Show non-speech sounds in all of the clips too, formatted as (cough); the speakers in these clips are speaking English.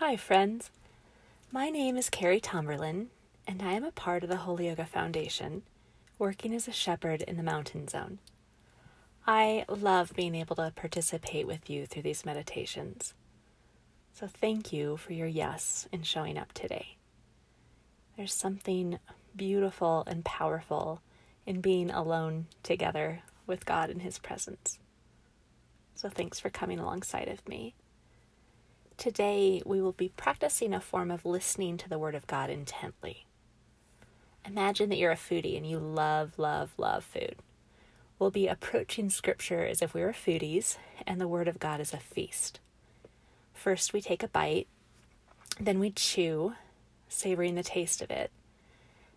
Hi, friends. My name is Carrie Tomberlin, and I am a part of the Holy Yoga Foundation, working as a shepherd in the mountain zone. I love being able to participate with you through these meditations. So, thank you for your yes in showing up today. There's something beautiful and powerful in being alone together with God in His presence. So, thanks for coming alongside of me. Today, we will be practicing a form of listening to the Word of God intently. Imagine that you're a foodie and you love, love, love food. We'll be approaching Scripture as if we were foodies and the Word of God is a feast. First, we take a bite, then we chew, savoring the taste of it,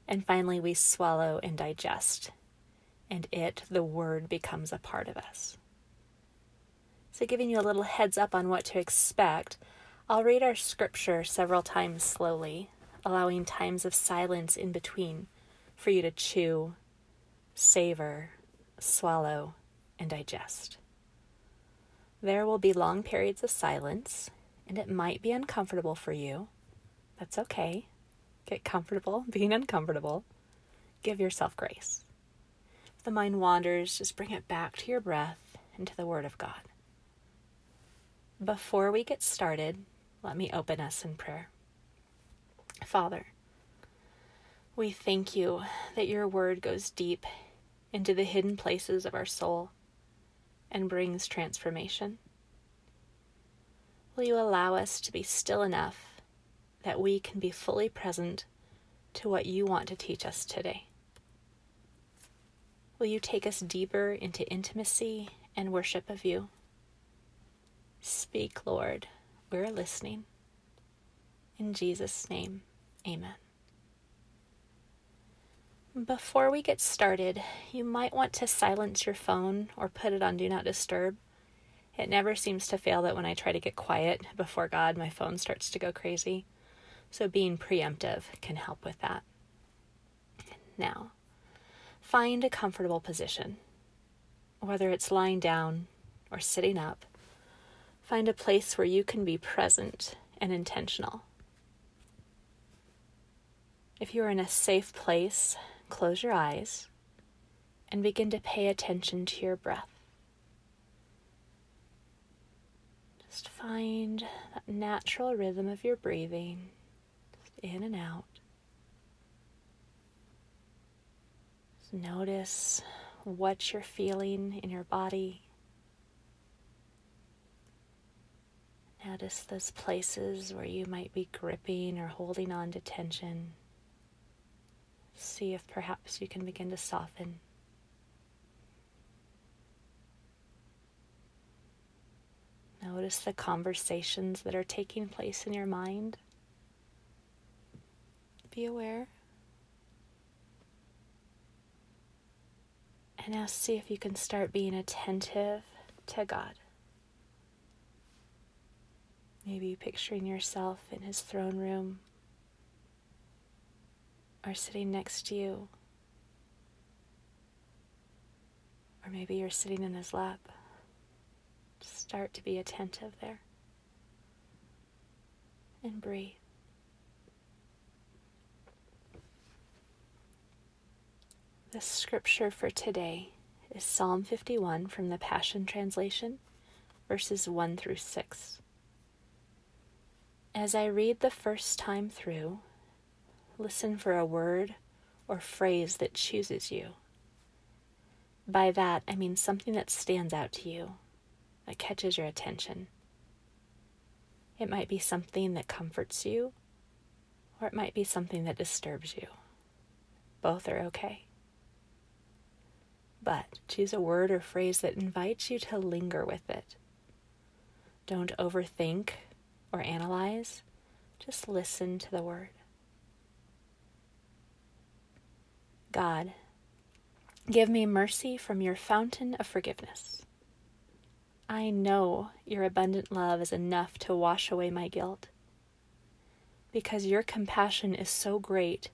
and finally, we swallow and digest, and it, the Word, becomes a part of us. So, giving you a little heads up on what to expect, I'll read our scripture several times slowly, allowing times of silence in between for you to chew, savor, swallow, and digest. There will be long periods of silence, and it might be uncomfortable for you. That's okay. Get comfortable (laughs) being uncomfortable. Give yourself grace. If the mind wanders, just bring it back to your breath and to the Word of God. Before we get started, let me open us in prayer. Father, we thank you that your word goes deep into the hidden places of our soul and brings transformation. Will you allow us to be still enough that we can be fully present to what you want to teach us today? Will you take us deeper into intimacy and worship of you? Speak, Lord. We're listening. In Jesus' name, amen. Before we get started, you might want to silence your phone or put it on Do Not Disturb. It never seems to fail that when I try to get quiet before God, my phone starts to go crazy. So being preemptive can help with that. Now, find a comfortable position, whether it's lying down or sitting up Find a place where you can be present and intentional. If you are in a safe place, close your eyes and begin to pay attention to your breath. Just find that natural rhythm of your breathing, just in and out. Just notice what you're feeling in your body. Notice those places where you might be gripping or holding on to tension. See if perhaps you can begin to soften. Notice the conversations that are taking place in your mind. Be aware. And now see if you can start being attentive to God. Maybe picturing yourself in his throne room or sitting next to you. Or maybe you're sitting in his lap. Start to be attentive there. And breathe. The scripture for today is Psalm 51 from the Passion Translation, verses 1 through 6. As I read the first time through, listen for a word or phrase that chooses you. By that, I mean something that stands out to you, that catches your attention. It might be something that comforts you, or it might be something that disturbs you. Both are okay. But choose a word or phrase that invites you to linger with it. Don't overthink or analyze, just listen to the word. God, give me mercy from your fountain of forgiveness. I know your abundant love is enough to wash away my guilt. Because your compassion is so great,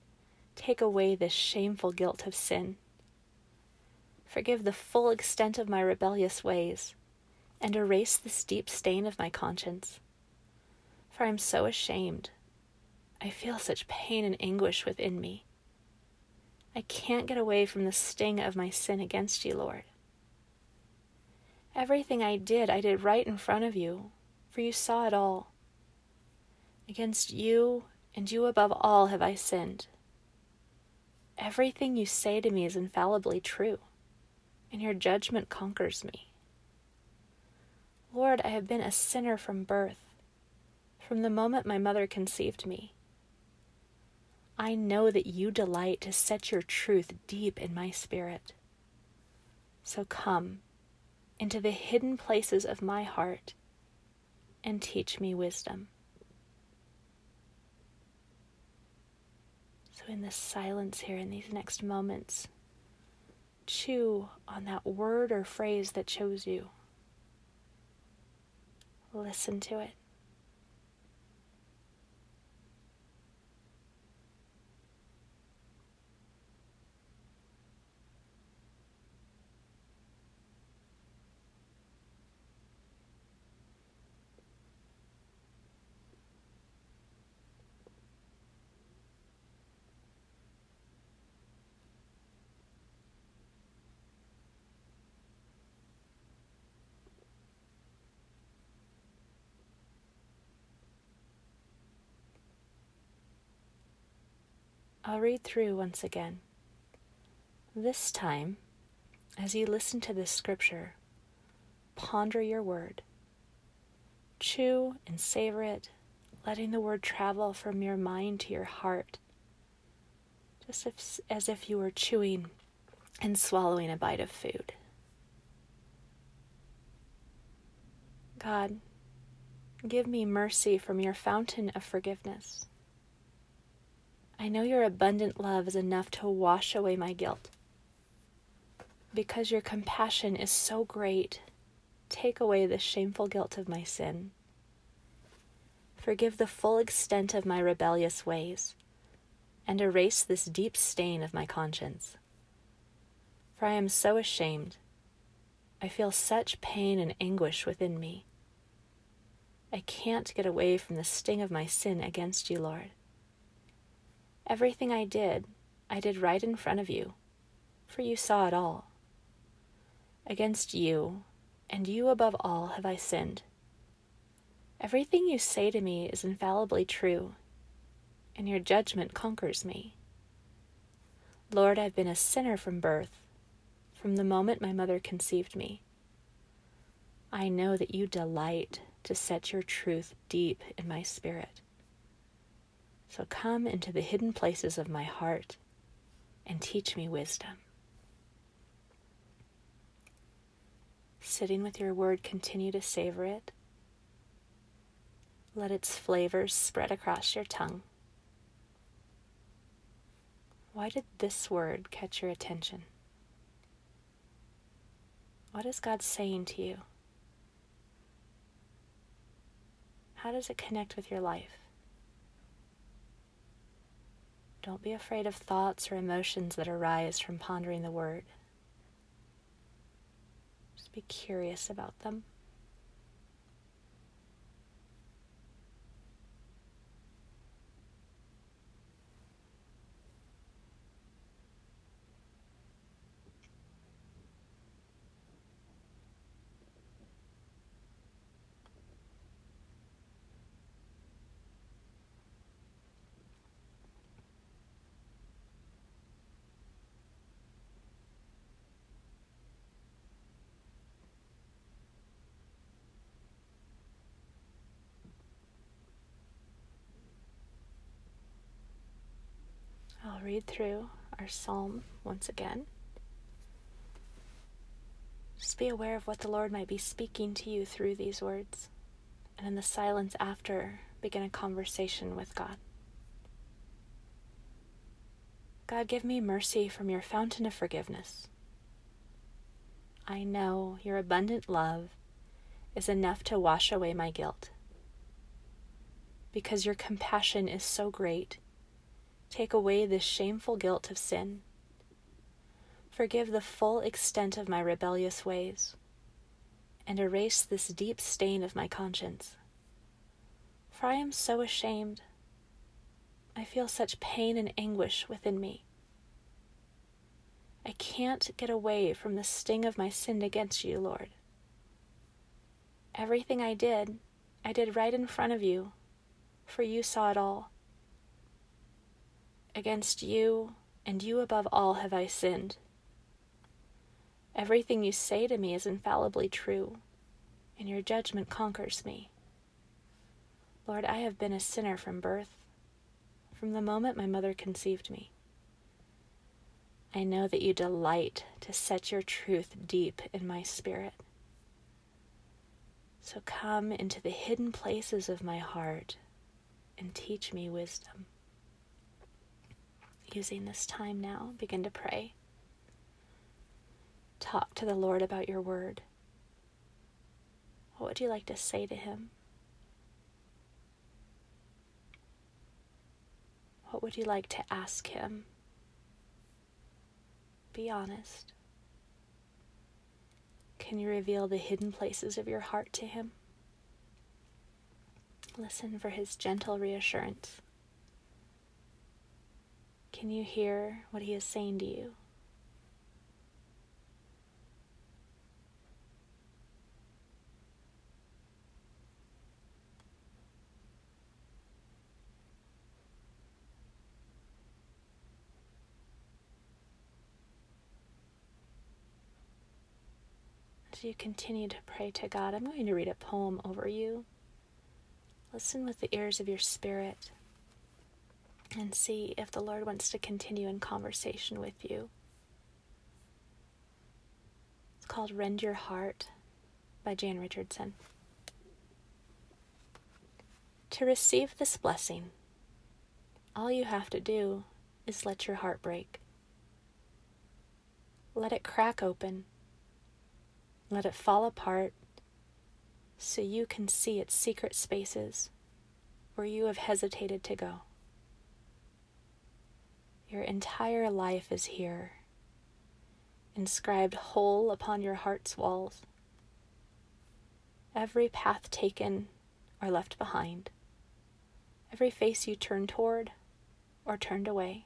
take away this shameful guilt of sin. Forgive the full extent of my rebellious ways, and erase this deep stain of my conscience for I'm so ashamed. I feel such pain and anguish within me. I can't get away from the sting of my sin against you, Lord. Everything I did, I did right in front of you, for you saw it all. Against you and you above all have I sinned. Everything you say to me is infallibly true, and your judgment conquers me. Lord, I have been a sinner from birth, from the moment my mother conceived me. I know that you delight to set your truth deep in my spirit. So come into the hidden places of my heart and teach me wisdom. So, in this silence here, in these next moments, chew on that word or phrase that chose you. Listen to it. I'll read through once again. This time, as you listen to this scripture, ponder your word. Chew and savor it, letting the word travel from your mind to your heart, just if, as if you were chewing and swallowing a bite of food. God, give me mercy from your fountain of forgiveness. I know your abundant love is enough to wash away my guilt. Because your compassion is so great, take away the shameful guilt of my sin. Forgive the full extent of my rebellious ways, and erase this deep stain of my conscience. For I am so ashamed. I feel such pain and anguish within me. I can't get away from the sting of my sin against you, Lord. Everything I did, I did right in front of you, for you saw it all. Against you, and you above all, have I sinned. Everything you say to me is infallibly true, and your judgment conquers me. Lord, I've been a sinner from birth, from the moment my mother conceived me. I know that you delight to set your truth deep in my spirit. So come into the hidden places of my heart and teach me wisdom. Sitting with your word, continue to savor it. Let its flavors spread across your tongue. Why did this word catch your attention? What is God saying to you? How does it connect with your life? Don't be afraid of thoughts or emotions that arise from pondering the word. Just be curious about them. I'll read through our psalm once again. Just be aware of what the Lord might be speaking to you through these words, and in the silence after, begin a conversation with God. God, give me mercy from your fountain of forgiveness. I know your abundant love is enough to wash away my guilt. Because your compassion is so great, Take away this shameful guilt of sin. Forgive the full extent of my rebellious ways, and erase this deep stain of my conscience. For I am so ashamed. I feel such pain and anguish within me. I can't get away from the sting of my sin against you, Lord. Everything I did, I did right in front of you, for you saw it all. Against you, and you above all, have I sinned. Everything you say to me is infallibly true, and your judgment conquers me. Lord, I have been a sinner from birth, from the moment my mother conceived me. I know that you delight to set your truth deep in my spirit. So come into the hidden places of my heart and teach me wisdom. Using this time now, begin to pray. Talk to the Lord about your word. What would you like to say to him? What would you like to ask him? Be honest. Can you reveal the hidden places of your heart to him? Listen for his gentle reassurance. Can you hear what he is saying to you? As you continue to pray to God, I'm going to read a poem over you. Listen with the ears of your spirit and see if the Lord wants to continue in conversation with you. It's called Rend Your Heart by Jan Richardson. To receive this blessing, all you have to do is let your heart break. Let it crack open let it fall apart so you can see its secret spaces where you have hesitated to go. Your entire life is here, inscribed whole upon your heart's walls. Every path taken or left behind, every face you turned toward or turned away,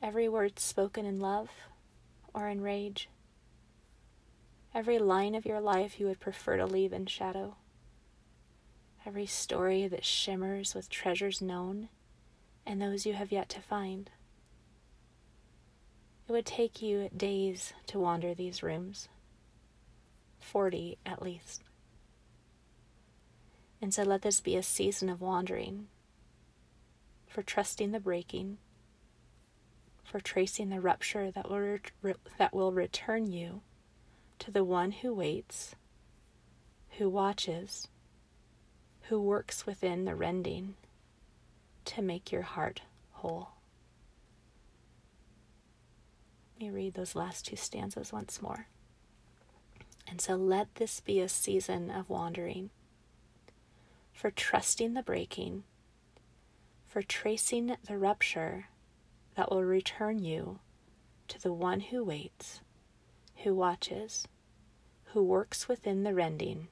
every word spoken in love or in rage. Every line of your life you would prefer to leave in shadow, every story that shimmers with treasures known and those you have yet to find. It would take you days to wander these rooms, 40 at least. And so let this be a season of wandering, for trusting the breaking, for tracing the rupture that will, re- that will return you to the one who waits, who watches, who works within the rending to make your heart whole. Let me read those last two stanzas once more. And so let this be a season of wandering, for trusting the breaking, for tracing the rupture that will return you to the one who waits who watches, who works within the rending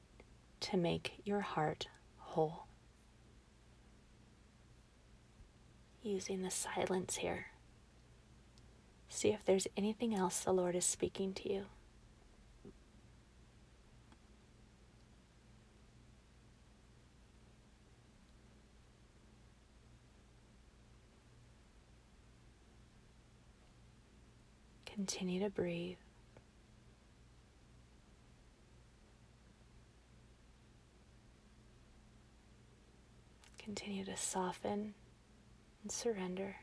to make your heart whole. Using the silence here. See if there's anything else the Lord is speaking to you. Continue to breathe. Continue to soften and surrender.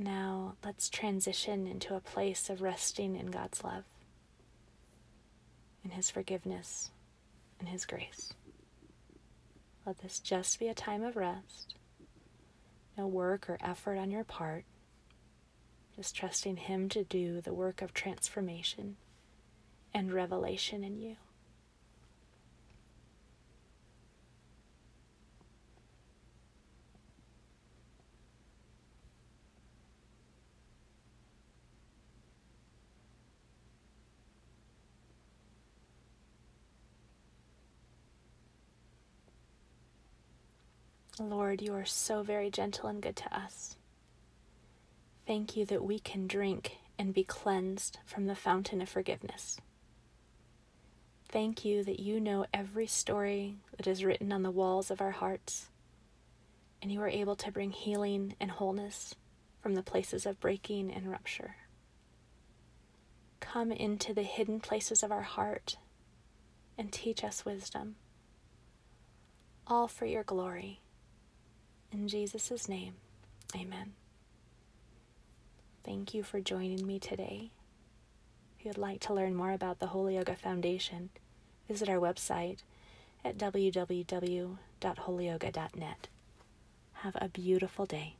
Now let's transition into a place of resting in God's love, in His forgiveness, and His grace. Let this just be a time of rest no work or effort on your part, is trusting Him to do the work of transformation and revelation in you. Lord, you are so very gentle and good to us. Thank you that we can drink and be cleansed from the fountain of forgiveness. Thank you that you know every story that is written on the walls of our hearts, and you are able to bring healing and wholeness from the places of breaking and rupture. Come into the hidden places of our heart and teach us wisdom, all for your glory. In Jesus' name, amen. Thank you for joining me today. If you would like to learn more about the Holy Yoga Foundation, visit our website at www.holyyoga.net. Have a beautiful day.